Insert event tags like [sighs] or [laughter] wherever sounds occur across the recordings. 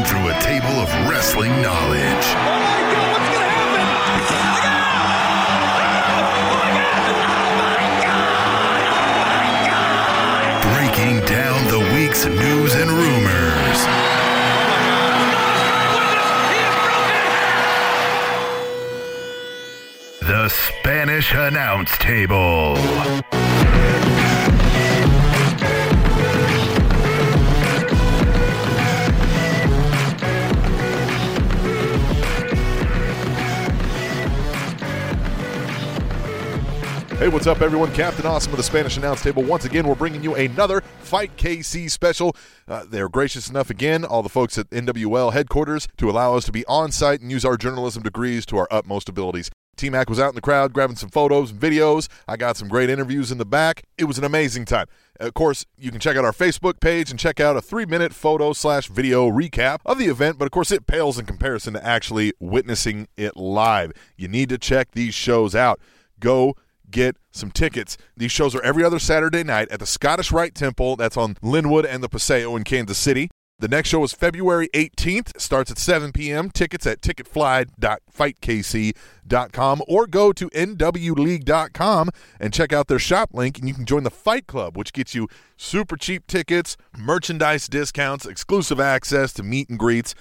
Sifting through a table of wrestling knowledge. Breaking down the week's news and rumors. The Spanish Announce Table. What's up, everyone? Captain Awesome of the Spanish Announce Table. Once again, we're bringing you another Fight KC special. Uh, they're gracious enough, again, all the folks at NWL headquarters, to allow us to be on site and use our journalism degrees to our utmost abilities. T Mac was out in the crowd grabbing some photos and videos. I got some great interviews in the back. It was an amazing time. Of course, you can check out our Facebook page and check out a three minute photo slash video recap of the event, but of course, it pales in comparison to actually witnessing it live. You need to check these shows out. Go get some tickets. These shows are every other Saturday night at the Scottish Rite Temple. That's on Linwood and the Paseo in Kansas City. The next show is February 18th. Starts at 7 p.m. Tickets at ticketfly.fightkc.com or go to nwleague.com and check out their shop link and you can join the Fight Club, which gets you super cheap tickets, merchandise discounts, exclusive access to meet and greets.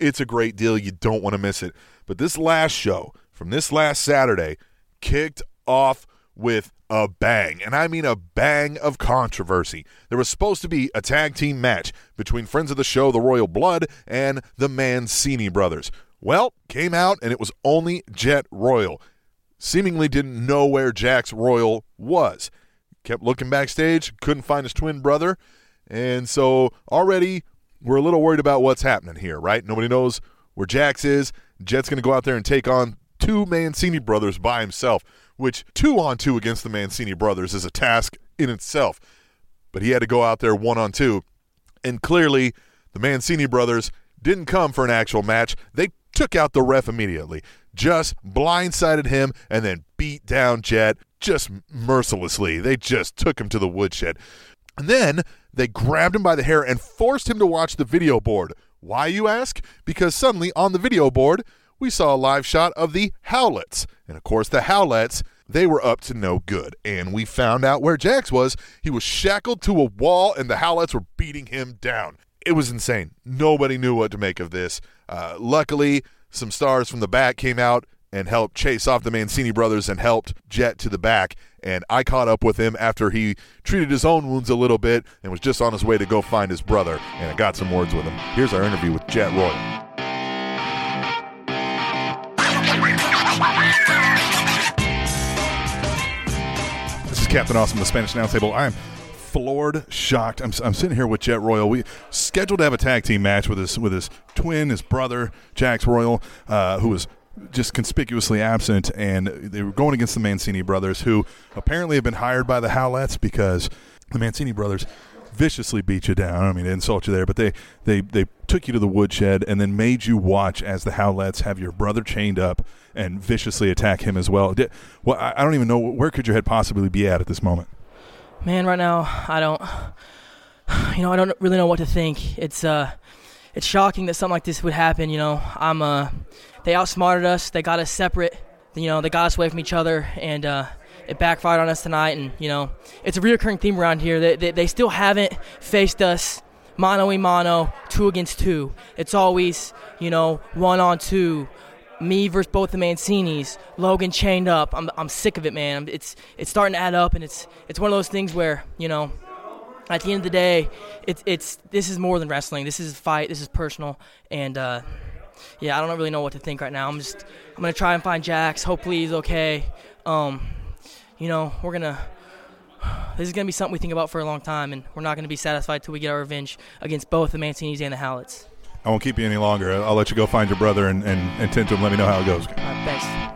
It's a great deal. You don't want to miss it. But this last show from this last Saturday kicked off with a bang, and I mean a bang of controversy. There was supposed to be a tag team match between friends of the show, the Royal Blood, and the Mancini brothers. Well, came out and it was only Jet Royal. Seemingly didn't know where Jax Royal was. Kept looking backstage, couldn't find his twin brother, and so already we're a little worried about what's happening here, right? Nobody knows where Jax is. Jet's going to go out there and take on two Mancini brothers by himself which two on two against the Mancini brothers is a task in itself. But he had to go out there one on two. And clearly, the Mancini brothers didn't come for an actual match. They took out the ref immediately, just blindsided him, and then beat down Jet just mercilessly. They just took him to the woodshed. And then they grabbed him by the hair and forced him to watch the video board. Why, you ask? Because suddenly on the video board, we saw a live shot of the Howlets. And of course, the Howlets, they were up to no good. And we found out where Jax was. He was shackled to a wall, and the Howlets were beating him down. It was insane. Nobody knew what to make of this. Uh, luckily, some stars from the back came out and helped chase off the Mancini brothers and helped Jet to the back. And I caught up with him after he treated his own wounds a little bit and was just on his way to go find his brother. And I got some words with him. Here's our interview with Jet Royal. Is Captain Awesome, the Spanish Announce Table. I am floored, shocked. I'm, I'm sitting here with Jet Royal. We scheduled to have a tag team match with his with his twin, his brother Jax Royal, uh, who was just conspicuously absent, and they were going against the Mancini brothers, who apparently have been hired by the Howlets because the Mancini brothers viciously beat you down. I mean, they insult you there, but they they they took you to the woodshed and then made you watch as the Howlets have your brother chained up and viciously attack him as well. Did, well, I I don't even know where could your head possibly be at at this moment. Man, right now I don't, you know, I don't really know what to think. It's uh, it's shocking that something like this would happen. You know, I'm uh, they outsmarted us. They got us separate. You know, they got us away from each other, and uh, it backfired on us tonight. And you know, it's a reoccurring theme around here. They they, they still haven't faced us mano a mano, two against two. It's always you know one on two. Me versus both the Mancinis. Logan chained up. I'm, I'm sick of it, man. It's it's starting to add up, and it's it's one of those things where you know at the end of the day, it's it's this is more than wrestling. This is a fight. This is personal, and uh, yeah, I don't really know what to think right now. I'm just I'm gonna try and find Jax. Hopefully he's okay. Um, you know, we're gonna. [sighs] This is gonna be something we think about for a long time, and we're not gonna be satisfied till we get our revenge against both the Mancinis and the Howlets. I won't keep you any longer. I'll let you go find your brother and, and, and tend to him. Let me know how it goes. All right, thanks.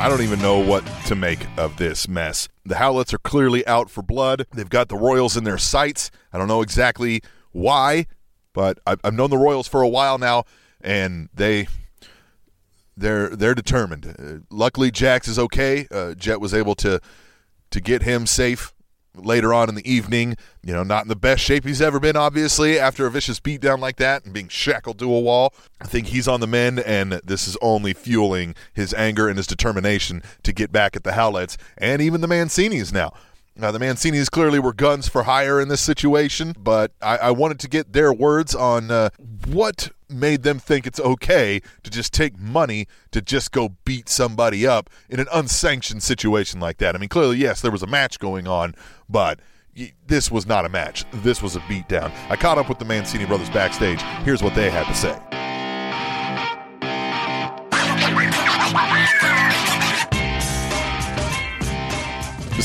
I don't even know what to make of this mess. The Howlets are clearly out for blood. They've got the Royals in their sights. I don't know exactly why, but I've, I've known the Royals for a while now, and they they're they're determined. Uh, luckily, Jax is okay. Uh, Jet was able to to get him safe later on in the evening. You know, not in the best shape he's ever been, obviously, after a vicious beatdown like that and being shackled to a wall. I think he's on the mend, and this is only fueling his anger and his determination to get back at the Howlets and even the Mancinis now. Now, the Mancinis clearly were guns for hire in this situation, but I, I wanted to get their words on uh, what made them think it's okay to just take money to just go beat somebody up in an unsanctioned situation like that. I mean, clearly, yes, there was a match going on, but this was not a match. This was a beatdown. I caught up with the Mancini brothers backstage. Here's what they had to say.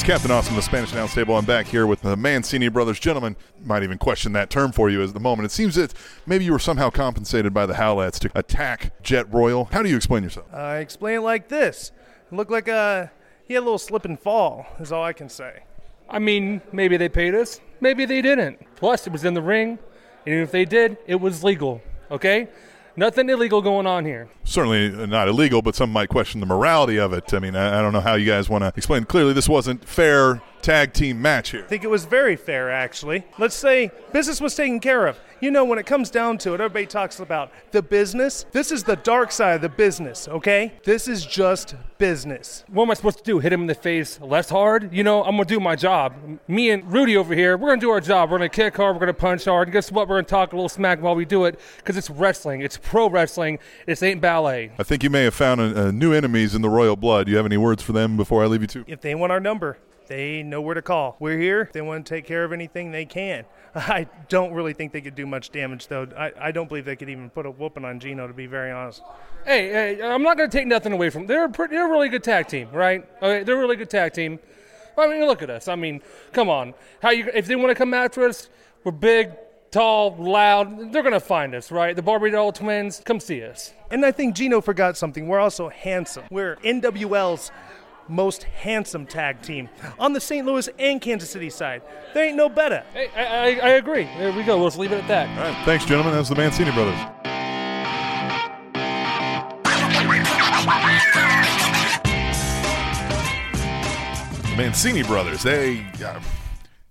Captain Awesome, the Spanish announce table. I'm back here with the Mancini brothers. Gentlemen, might even question that term for you at the moment. It seems that maybe you were somehow compensated by the Howlets to attack Jet Royal. How do you explain yourself? I explain it like this. It looked like a, he had a little slip and fall, is all I can say. I mean, maybe they paid us, maybe they didn't. Plus, it was in the ring, and if they did, it was legal, okay? Nothing illegal going on here. Certainly not illegal, but some might question the morality of it. I mean, I, I don't know how you guys want to explain. Clearly, this wasn't fair tag team match here. I think it was very fair, actually. Let's say business was taken care of. You know, when it comes down to it, everybody talks about the business. This is the dark side of the business, okay? This is just business. What am I supposed to do? Hit him in the face less hard? You know, I'm going to do my job. Me and Rudy over here, we're going to do our job. We're going to kick hard. We're going to punch hard. And guess what? We're going to talk a little smack while we do it because it's wrestling. It's pro wrestling. This ain't ballet. I think you may have found a, a new enemies in the Royal Blood. Do you have any words for them before I leave you to? If they want our number, they know where to call. We're here. If they want to take care of anything, they can. [laughs] I don't really think they could do much damage, though. I, I don't believe they could even put a whooping on Gino, to be very honest. Hey, hey I'm not going to take nothing away from them. They're a, pretty, they're a really good tag team, right? Okay, they're a really good tag team. I mean, look at us. I mean, come on. How you? If they want to come after us, we're big, tall, loud. They're going to find us, right? The Barbie doll twins, come see us. And I think Gino forgot something. We're also handsome. We're NWL's most handsome tag team on the St. Louis and Kansas City side. There ain't no better. Hey, I, I, I agree. There we go. Let's leave it at that. All right. Thanks, gentlemen. That's the Mancini brothers. The Mancini brothers, they. Uh,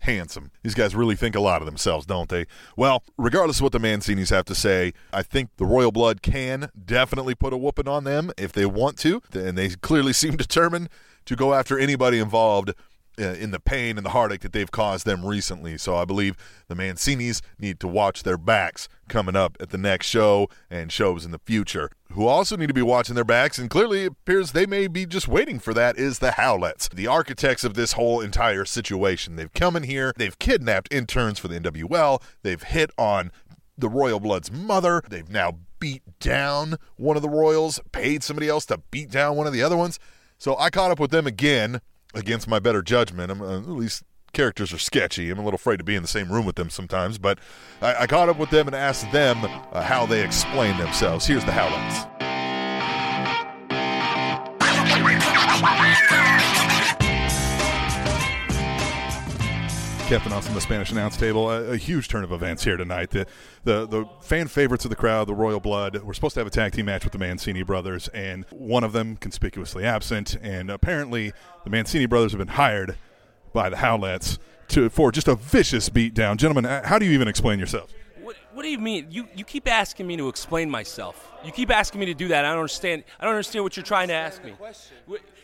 handsome. These guys really think a lot of themselves, don't they? Well, regardless of what the Mancinis have to say, I think the Royal Blood can definitely put a whooping on them if they want to, and they clearly [laughs] seem determined to go after anybody involved uh, in the pain and the heartache that they've caused them recently. So I believe the Mancinis need to watch their backs coming up at the next show and shows in the future. Who also need to be watching their backs, and clearly it appears they may be just waiting for that, is the Howlets, the architects of this whole entire situation. They've come in here, they've kidnapped interns for the NWL, they've hit on the Royal Blood's mother, they've now beat down one of the Royals, paid somebody else to beat down one of the other ones. So I caught up with them again against my better judgment. I'm, uh, at least characters are sketchy. I'm a little afraid to be in the same room with them sometimes, but I, I caught up with them and asked them uh, how they explain themselves. Here's the Howlets. Captain Awesome, the Spanish announce table. A, a, huge turn of events here tonight. The, the the fan favorites of the crowd, the Royal Blood. We're supposed to have a tag team match with the Mancini brothers, and one of them conspicuously absent. And apparently, the Mancini brothers have been hired by the Howlets to for just a vicious beatdown. Gentlemen, uh, how do you even explain yourself? What, what do you mean? You you keep asking me to explain myself. You keep asking me to do that. I don't understand. I don't understand what you're trying to ask me.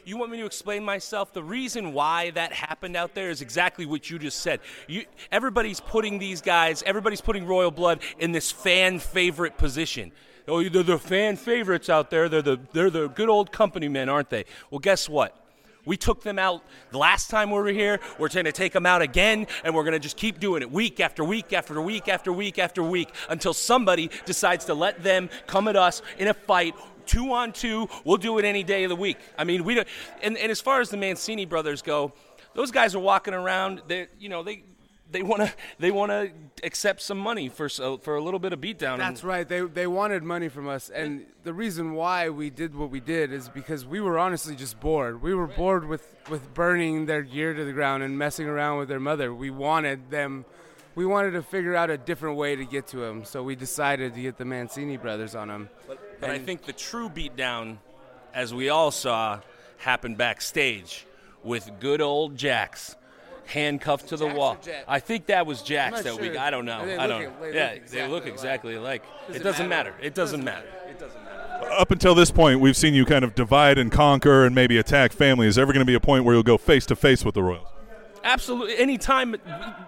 You want me to explain myself? The reason why that happened out there is exactly what you just said. You, everybody's putting these guys, everybody's putting Royal Blood in this fan favorite position. Oh, they're the fan favorites out there. They're the they're the good old company men, aren't they? Well, guess what? We took them out the last time we were here. We're going to take them out again, and we're going to just keep doing it week after week after week after week after week until somebody decides to let them come at us in a fight two on two. We'll do it any day of the week. I mean, we don't. And, and as far as the Mancini brothers go, those guys are walking around. They, you know, they they want to they want to accept some money for so, uh, for a little bit of beatdown. That's right. They they wanted money from us, and the reason why we did what we did is because we were honestly just bored. We were bored with with burning their gear to the ground and messing around with their mother. We wanted them. We wanted to figure out a different way to get to them, so we decided to get the Mancini brothers on them. But but I think the true beatdown, as we all saw, happened backstage with good old Jax. Handcuffed to the Jax wall. I think that was Jax not that we. sure. I don't know. I don't. they look yeah, exactly they look exactly alike. Does it it doesn't matter? matter. It doesn't matter. It doesn't matter. Up until this point, we've seen you kind of divide and conquer and maybe attack family. Is there ever going to be a point where you'll go face to face with the Royals? Absolutely. Anytime,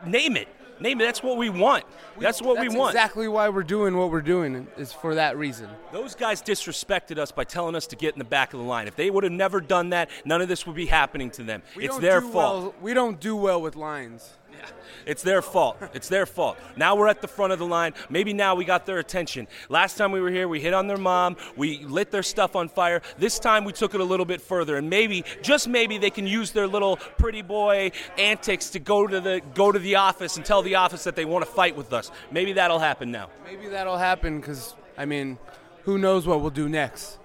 name it. Name it. That's what we want. That's what That's we want. exactly why we're doing what we're doing is for that reason. Those guys disrespected us by telling us to get in the back of the line. If they would have never done that, none of this would be happening to them. We it's their fault. well- we don't do well with lines. [laughs] It's their fault. It's their fault. Now we're at the front of the line. Maybe now we got their attention. Last time we were here, we hit on their mom. We lit their stuff on fire. This time we took it a little bit further, and maybe, just maybe, they can use their little pretty boy antics to go to the go to the office and tell the office that they want to fight with us. Maybe that'll happen now. Maybe that'll happen because I mean, who knows what we'll do next?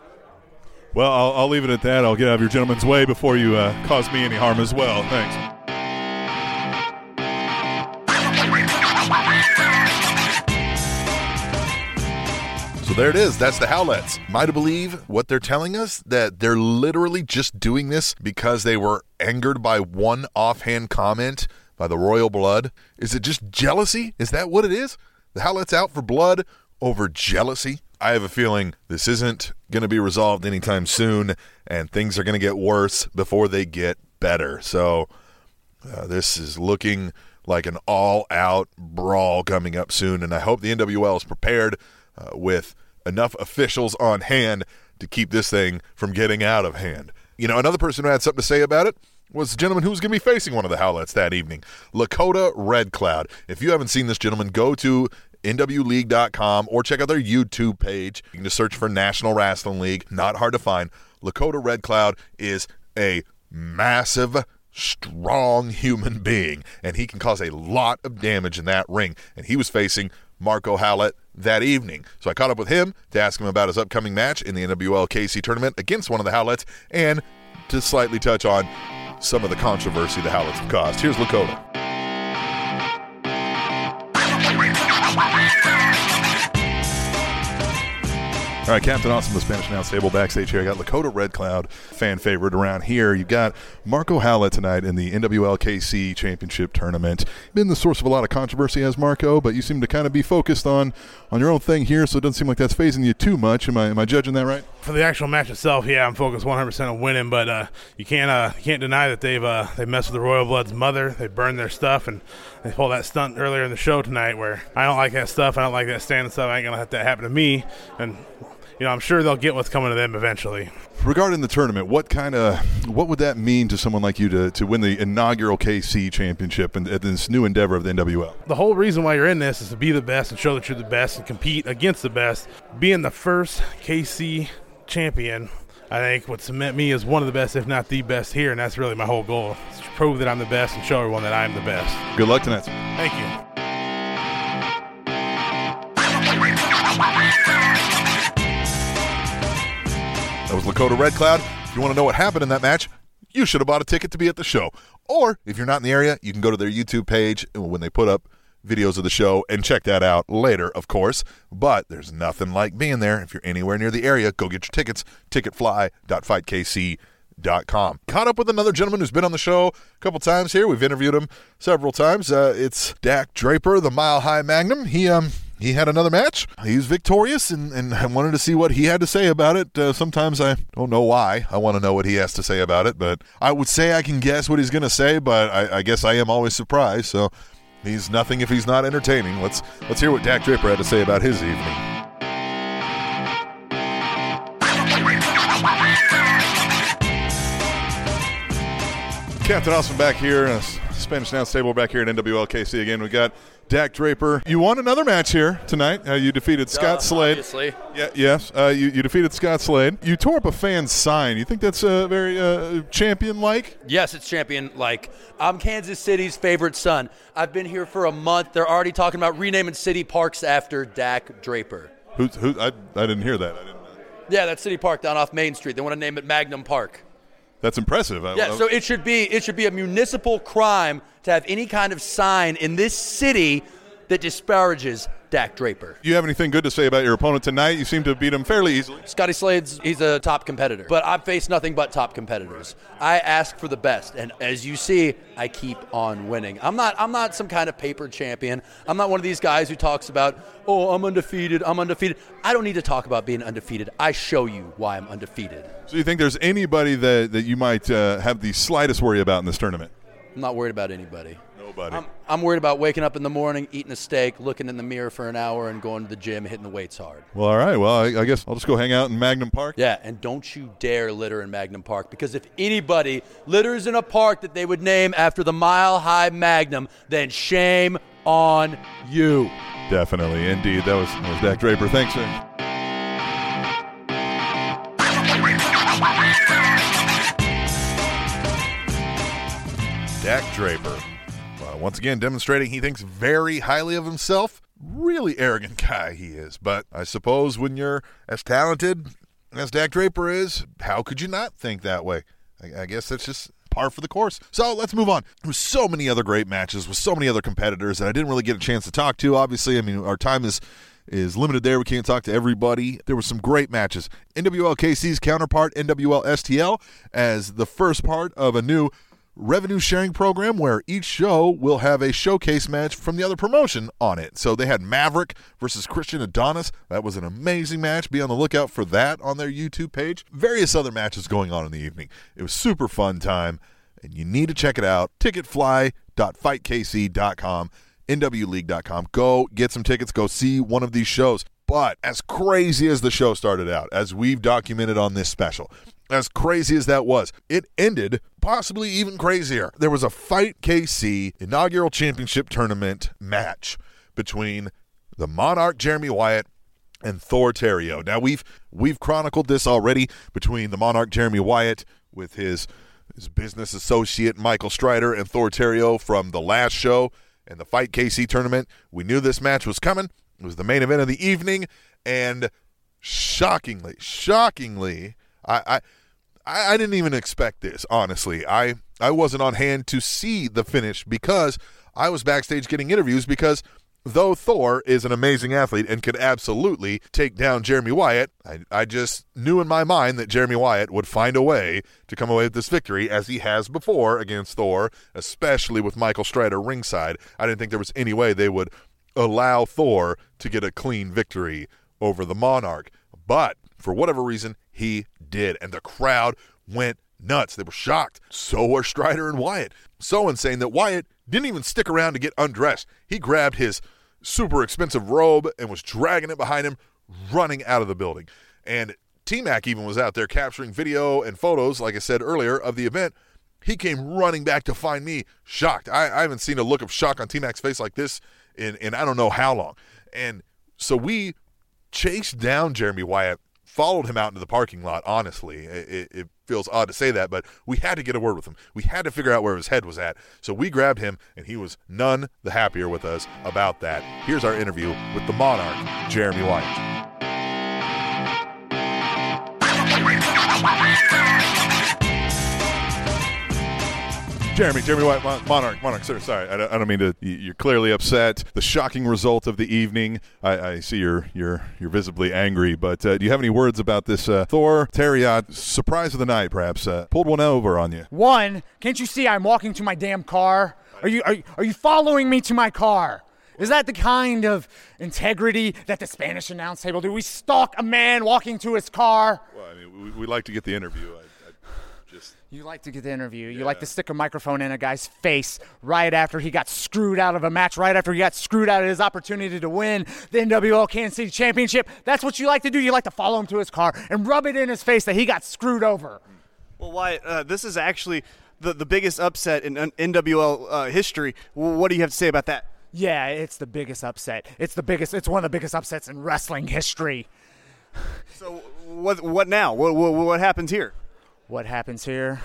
Well, I'll, I'll leave it at that. I'll get out of your gentleman's way before you uh, cause me any harm as well. Thanks. So there it is. That's the Howlets. Am I to believe what they're telling us? That they're literally just doing this because they were angered by one offhand comment by the royal blood? Is it just jealousy? Is that what it is? The Howlets out for blood over jealousy? I have a feeling this isn't going to be resolved anytime soon, and things are going to get worse before they get better. So uh, this is looking like an all-out brawl coming up soon, and I hope the NWL is prepared uh, with enough officials on hand to keep this thing from getting out of hand. You know, another person who had something to say about it was the gentleman who was going to be facing one of the Howlets that evening, Lakota Red Cloud. If you haven't seen this gentleman, go to NWLeague.com or check out their YouTube page. You can just search for National Wrestling League. Not hard to find. Lakota Red Cloud is a massive, strong human being, and he can cause a lot of damage in that ring. And he was facing Marco Howlett that evening. So I caught up with him to ask him about his upcoming match in the NWL KC tournament against one of the Howlets and to slightly touch on some of the controversy the Howlets have caused. Here's Lakota. All right, Captain Awesome, the Spanish Announce table backstage here. I got Lakota Red Cloud, fan favorite around here. You've got Marco Howlett tonight in the NWLKC Championship Tournament. Been the source of a lot of controversy as Marco, but you seem to kind of be focused on on your own thing here, so it doesn't seem like that's fazing you too much. Am I am I judging that right? For the actual match itself, yeah, I'm focused 100% on winning, but uh, you can't uh, you can't deny that they've uh, they messed with the Royal Blood's mother. They burned their stuff, and they pulled that stunt earlier in the show tonight. Where I don't like that stuff. I don't like that standing stuff. I ain't gonna let that happen to me. And you know, I'm sure they'll get what's coming to them eventually. Regarding the tournament, what kind of what would that mean to someone like you to, to win the inaugural KC championship and, and this new endeavor of the NWL? The whole reason why you're in this is to be the best and show that you're the best and compete against the best. Being the first KC champion, I think, would cement me as one of the best, if not the best here, and that's really my whole goal: is to prove that I'm the best and show everyone that I'm the best. Good luck tonight. Thank you. That was Lakota Red Cloud. If you want to know what happened in that match, you should have bought a ticket to be at the show. Or if you're not in the area, you can go to their YouTube page when they put up videos of the show and check that out later, of course. But there's nothing like being there. If you're anywhere near the area, go get your tickets. Ticketfly.fightkc.com. Caught up with another gentleman who's been on the show a couple times here. We've interviewed him several times. Uh, it's Dak Draper, the Mile High Magnum. He um he had another match. He was victorious, and, and I wanted to see what he had to say about it. Uh, sometimes I don't know why. I want to know what he has to say about it, but I would say I can guess what he's going to say, but I, I guess I am always surprised. So he's nothing if he's not entertaining. Let's let's hear what Dak Draper had to say about his evening. Captain Awesome back here, Spanish Announce Table back here at NWLKC again. We got Dak Draper. You won another match here tonight. Uh, you defeated Scott Slade. Obviously. Yeah, yes, uh, you, you defeated Scott Slade. You tore up a fan's sign. You think that's uh, very uh, champion-like? Yes, it's champion. Like I'm Kansas City's favorite son. I've been here for a month. They're already talking about renaming city parks after Dak Draper. Who's, who, I, I didn't hear that. I didn't. Yeah, that city park down off Main Street. They want to name it Magnum Park. That's impressive. Yeah, I- so it should be it should be a municipal crime to have any kind of sign in this city that disparages Dak Draper. You have anything good to say about your opponent tonight? You seem to beat him fairly easily. Scotty Slade's he's a top competitor, but I've faced nothing but top competitors. I ask for the best, and as you see, I keep on winning. I'm not I'm not some kind of paper champion. I'm not one of these guys who talks about, "Oh, I'm undefeated. I'm undefeated." I don't need to talk about being undefeated. I show you why I'm undefeated. So you think there's anybody that, that you might uh, have the slightest worry about in this tournament? I'm not worried about anybody. Nobody. I'm, I'm worried about waking up in the morning, eating a steak, looking in the mirror for an hour, and going to the gym, hitting the weights hard. well, all right. Well, I, I guess I'll just go hang out in Magnum Park. Yeah, and don't you dare litter in Magnum Park because if anybody litters in a park that they would name after the Mile High Magnum, then shame on you. Definitely. Indeed. That was, that was Dak Draper. Thanks, sir. Dak Draper. Uh, once again, demonstrating he thinks very highly of himself. Really arrogant guy he is. But I suppose when you're as talented as Dak Draper is, how could you not think that way? I, I guess that's just par for the course. So let's move on. There so many other great matches with so many other competitors that I didn't really get a chance to talk to. Obviously, I mean, our time is is limited there. We can't talk to everybody. There were some great matches. NWLKC's counterpart, NWL STL, as the first part of a new revenue sharing program where each show will have a showcase match from the other promotion on it. So they had Maverick versus Christian Adonis. That was an amazing match. Be on the lookout for that on their YouTube page. Various other matches going on in the evening. It was super fun time, and you need to check it out. Ticketfly.fightkc.com, nwleague.com. Go get some tickets. Go see one of these shows. But as crazy as the show started out, as we've documented on this special, as crazy as that was, it ended possibly even crazier. There was a Fight KC inaugural championship tournament match between the Monarch Jeremy Wyatt and Thor Terrio. Now we've we've chronicled this already between the Monarch Jeremy Wyatt with his his business associate Michael Strider and Thor Terrio from the last show and the Fight KC tournament. We knew this match was coming. It was the main event of the evening, and shockingly, shockingly, I, I I, I didn't even expect this, honestly. I, I wasn't on hand to see the finish because I was backstage getting interviews because though Thor is an amazing athlete and could absolutely take down Jeremy Wyatt, I, I just knew in my mind that Jeremy Wyatt would find a way to come away with this victory as he has before against Thor, especially with Michael Strider ringside. I didn't think there was any way they would allow Thor to get a clean victory over the Monarch. But for whatever reason, he did. And the crowd went nuts. They were shocked. So were Strider and Wyatt. So insane that Wyatt didn't even stick around to get undressed. He grabbed his super expensive robe and was dragging it behind him, running out of the building. And T Mac even was out there capturing video and photos, like I said earlier, of the event. He came running back to find me, shocked. I, I haven't seen a look of shock on T Mac's face like this in, in I don't know how long. And so we chased down Jeremy Wyatt followed him out into the parking lot. Honestly, it, it, feels odd to say that, but we had to get a word with him. We had to figure out where his head was at. So we grabbed him, and he was none the happier with us about that. Here's our interview with the Monarch, Jeremy Wyatt. Jeremy, Jeremy Wyatt, Monarch, Monarch, sir. Sorry, I don't, I don't, mean to. You're clearly upset. The shocking result of the evening. I, I see you're you're you're visibly angry. But uh, do you have any words about this uh, Thor Terrio surprise of the night? Perhaps uh, pulled one over on you. One, can't you see I'm walking to my damn car? Are you are, you, are you following me to my car? Is that the kind of integrity that the Spanish announce table do? We stalk a man walking to his car. Well, I mean, we, we like to get the interview. I, you like to get the interview. You like to stick a microphone in a guy's face right after he got screwed out of a match, right after he got screwed out of his opportunity to win the NWL Kansas City Championship. That's what you like to do. You like to follow him to his car and rub it in his face that he got screwed over. Well, why? Uh, this is actually the, the biggest upset in NWL uh, history. What do you have to say about that? Yeah, it's the biggest upset. It's the biggest. It's one of the biggest upsets in wrestling history. So what? What now? What, what, what happens here? What happens here.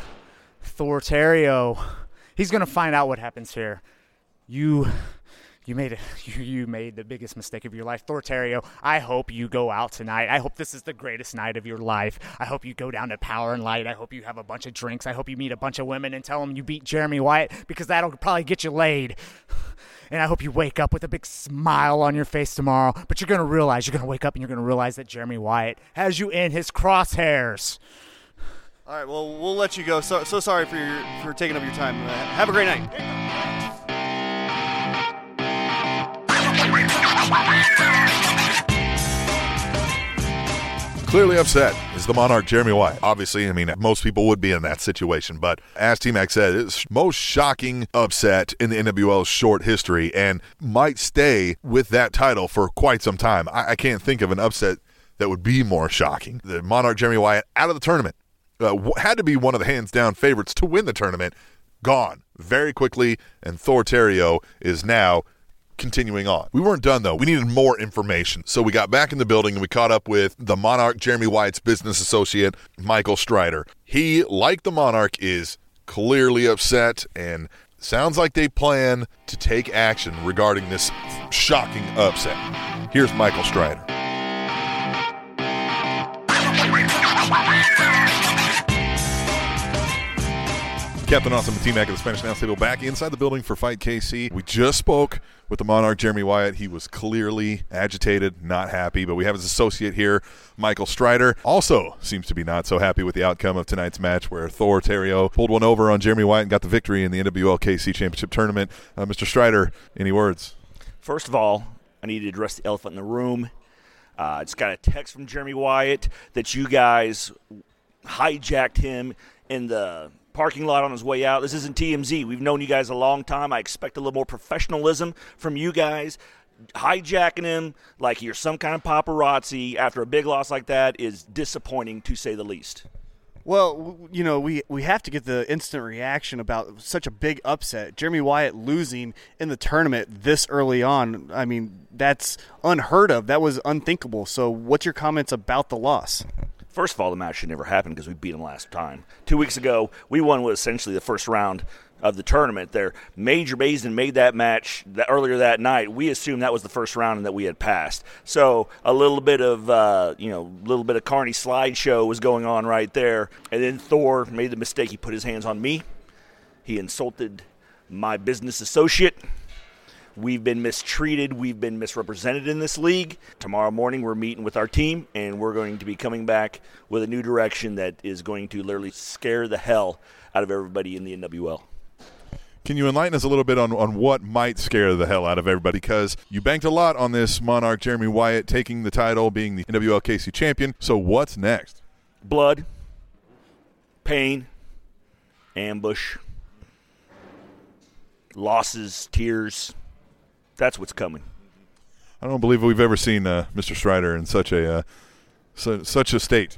Thor Terrio, he's gonna find out what happens here. You, you made it. [laughs] You, made the biggest mistake of your life, Thor Terrio. I hope you go out tonight. I hope this is the greatest night of your life. I hope you go down to Power and Light. I hope you have a bunch of drinks. I hope you meet a bunch of women and tell them you beat Jeremy Wyatt because that'll probably get you laid. and I hope you wake up with a big smile on your face tomorrow. But you're going to realize, you're going to wake up and you're going to realize that Jeremy Wyatt has you in his crosshairs. All right, well, we'll let you go. So, so sorry for your, for taking up your time. Uh, have a great night. Clearly upset is the Monarch Jeremy Wyatt. Obviously, I mean, most people would be in that situation, but as T Mac said, it's most shocking upset in the NWL's short history and might stay with that title for quite some time. I, I can't think of an upset that would be more shocking. The Monarch Jeremy Wyatt out of the tournament uh, had to be one of the hands down favorites to win the tournament. Gone very quickly, and Thor Terrio is now continuing on. We weren't done though. We needed more information. So we got back in the building and we caught up with the Monarch Jeremy Wyatt's business associate, Michael Strider. He, like the Monarch, is clearly upset and sounds like they plan to take action regarding this shocking upset. Here's Michael Strider. Captain Awesome and Mac of the Spanish Announce Table back inside the building for Fight KC. We just spoke with the Monarch Jeremy Wyatt. He was clearly agitated, not happy, but we have his associate here, Michael Strider. Also seems to be not so happy with the outcome of tonight's match where Thor Terrio pulled one over on Jeremy Wyatt and got the victory in the NWL KC Championship Tournament. Uh, Mr. Strider, any words? First of all, I need to address the elephant in the room. Uh, I just got a text from Jeremy Wyatt that you guys hijacked him in the parking lot on his way out. This isn't TMZ. We've known you guys a long time. I expect a little more professionalism from you guys. Hijacking him like you're some kind of paparazzi after a big loss like that is disappointing to say the least. Well, you know, we, we have to get the instant reaction about such a big upset. Jeremy Wyatt losing in the tournament this early on. I mean, that's unheard of. That was unthinkable. So, what's your comments about the loss? First of all, the match should never happen because we beat them last time. Two weeks ago, we won what essentially the first round of the tournament. There, Major Basin made that match that earlier that night. We assumed that was the first round and that we had passed. So a little bit of uh, you know, a little bit of Carney slideshow was going on right there. And then Thor made the mistake. He put his hands on me. He insulted my business associate. We've been mistreated. We've been misrepresented in this league. Tomorrow morning, we're meeting with our team, and we're going to be coming back with a new direction that is going to literally scare the hell out of everybody in the NWL. Can you enlighten us a little bit on, on what might scare the hell out of everybody? Because you banked a lot on this Monarch Jeremy Wyatt taking the title, being the NWL KC champion. So what's next? Blood, pain, ambush, losses, tears. That's what's coming. I don't believe we've ever seen uh, Mr. Strider in such a uh, su- such a state.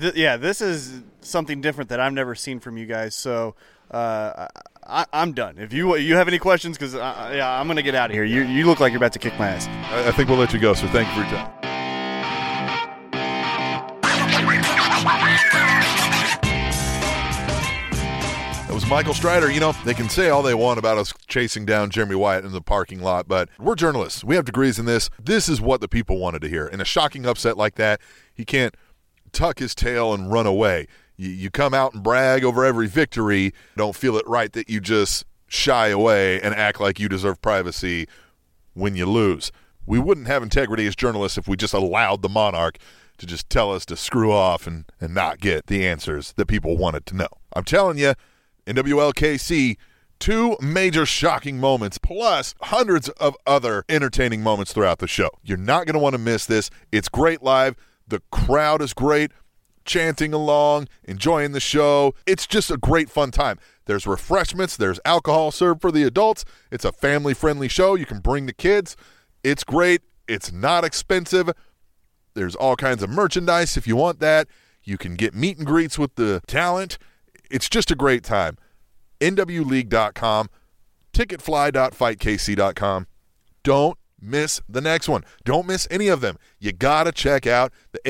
Th- yeah, this is something different that I've never seen from you guys. So uh, I, I'm done. If you you have any questions, because yeah, I'm gonna get out of here. You you look like you're about to kick my ass. I, I think we'll let you go, sir. Thank you for your time. Michael Strider. You know, they can say all they want about us chasing down Jeremy Wyatt in the parking lot, but we're journalists. We have degrees in this. This is what the people wanted to hear. In a shocking upset like that, he can't tuck his tail and run away. You, you come out and brag over every victory. Don't feel it right that you just shy away and act like you deserve privacy when you lose. We wouldn't have integrity as journalists if we just allowed the monarch to just tell us to screw off and, and not get the answers that people wanted to know. I'm telling you, NWLKC, two major shocking moments, plus hundreds of other entertaining moments throughout the show. You're not going to want to miss this. It's great live. The crowd is great, chanting along, enjoying the show. It's just a great fun time. There's refreshments, there's alcohol served for the adults. It's a family friendly show. You can bring the kids. It's great. It's not expensive. There's all kinds of merchandise if you want that. You can get meet and greets with the talent. It's just a great time. NWLeague.com, ticketfly.fightkc.com. Don't miss the next one. Don't miss any of them. You got to check out the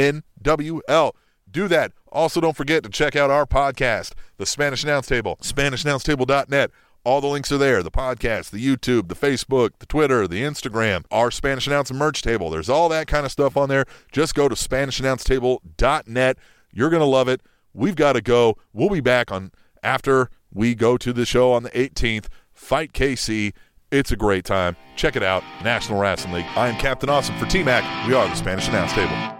NWL. Do that. Also, don't forget to check out our podcast, The Spanish Announce Table, SpanishAnnounceTable.net. All the links are there the podcast, the YouTube, the Facebook, the Twitter, the Instagram, our Spanish Announce merch table. There's all that kind of stuff on there. Just go to SpanishAnnounceTable.net. You're going to love it. We've got to go. We'll be back on after we go to the show on the 18th. Fight KC It's a great time. Check it out. National Wrestling League. I am Captain Awesome for T Mac. We are the Spanish Announce Table.